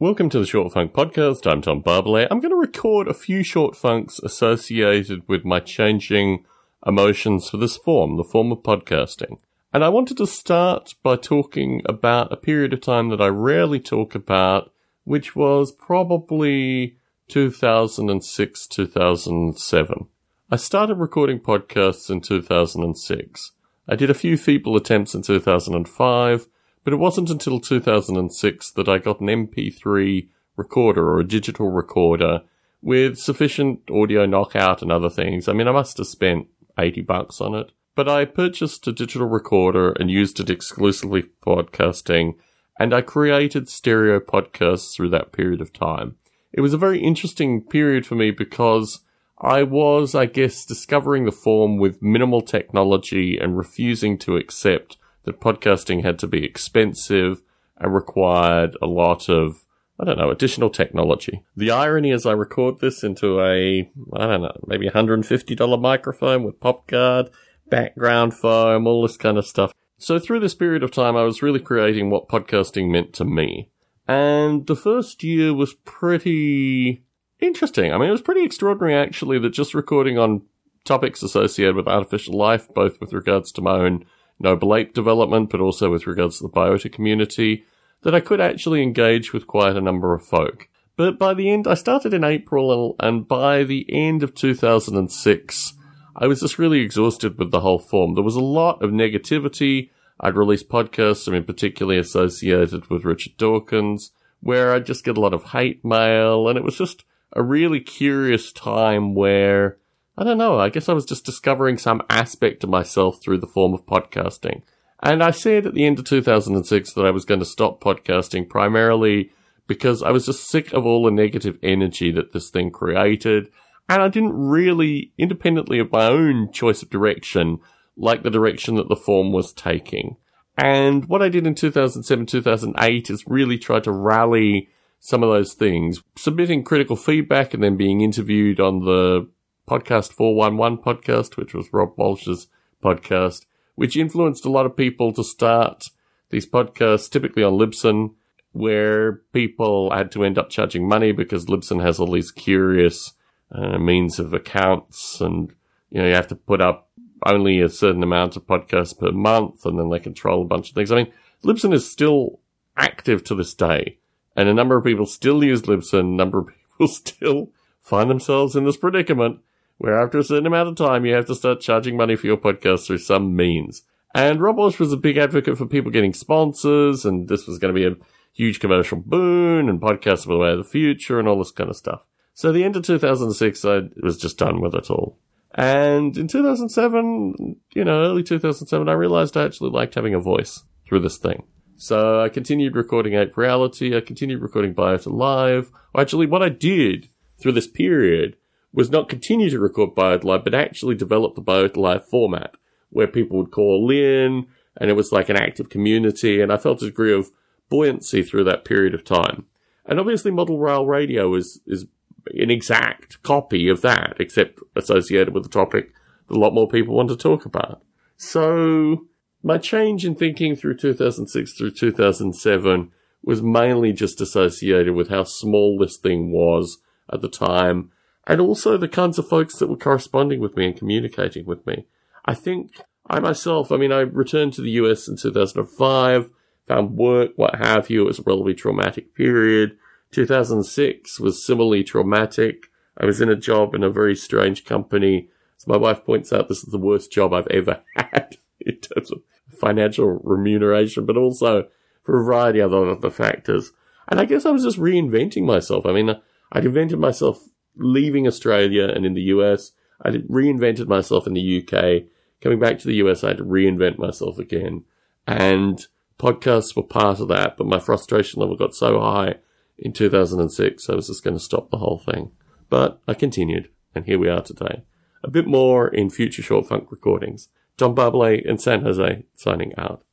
Welcome to the Short Funk Podcast. I'm Tom Barbalet. I'm going to record a few short funks associated with my changing emotions for this form, the form of podcasting. And I wanted to start by talking about a period of time that I rarely talk about, which was probably 2006, 2007. I started recording podcasts in 2006. I did a few feeble attempts in 2005, but it wasn't until 2006 that I got an MP3 recorder or a digital recorder with sufficient audio knockout and other things. I mean, I must have spent 80 bucks on it, but I purchased a digital recorder and used it exclusively for podcasting, and I created stereo podcasts through that period of time. It was a very interesting period for me because I was, I guess, discovering the form with minimal technology and refusing to accept that podcasting had to be expensive and required a lot of, I don't know, additional technology. The irony as I record this into a, I don't know, maybe $150 microphone with pop guard, background foam, all this kind of stuff. So through this period of time, I was really creating what podcasting meant to me. And the first year was pretty interesting. I mean, it was pretty extraordinary actually that just recording on topics associated with artificial life, both with regards to my own noble ape development, but also with regards to the biota community, that I could actually engage with quite a number of folk. But by the end, I started in April, and by the end of 2006, I was just really exhausted with the whole form. There was a lot of negativity. I'd release podcasts, I mean, particularly associated with Richard Dawkins, where I'd just get a lot of hate mail, and it was just a really curious time where I don't know. I guess I was just discovering some aspect of myself through the form of podcasting. And I said at the end of 2006 that I was going to stop podcasting primarily because I was just sick of all the negative energy that this thing created. And I didn't really, independently of my own choice of direction, like the direction that the form was taking. And what I did in 2007, 2008 is really try to rally some of those things, submitting critical feedback and then being interviewed on the podcast 411 podcast, which was Rob Walch's podcast, which influenced a lot of people to start these podcasts, typically on Libsyn, where people had to end up charging money because Libsyn has all these curious uh, means of accounts and, you know, you have to put up only a certain amount of podcasts per month and then they control a bunch of things. I mean, Libsyn is still active to this day and a number of people still use Libsyn. A number of people still find themselves in this predicament where after a certain amount of time you have to start charging money for your podcast through some means. And Rob Walch was a big advocate for people getting sponsors, and this was going to be a huge commercial boon, and podcasts were the way of the future, and all this kind of stuff. So the end of 2006, I was just done with it all. And in 2007, you know, early 2007, I realized I actually liked having a voice through this thing. So I continued recording Ape Reality, I continued recording Biota Live. Actually, what I did through this period was not continue to record Biota but actually develop the Biota format where people would call in and it was like an active community. And I felt a degree of buoyancy through that period of time. And obviously model rail radio is, is an exact copy of that, except associated with a topic that a lot more people want to talk about. So my change in thinking through 2006 through 2007 was mainly just associated with how small this thing was at the time and also the kinds of folks that were corresponding with me and communicating with me. I think I myself, I mean, I returned to the US in 2005, found work, what have you. It was a relatively traumatic period. 2006 was similarly traumatic. I was in a job in a very strange company. As my wife points out, this is the worst job I've ever had in terms of financial remuneration, but also for a variety of other factors. And I guess I was just reinventing myself. I mean, I'd invented myself leaving Australia and in the US. I reinvented myself in the UK. Coming back to the US, I had to reinvent myself again. And podcasts were part of that, but my frustration level got so high in 2006, I was just going to stop the whole thing. But I continued, and here we are today. A bit more in future short funk recordings. John Barbalet in San Jose signing out.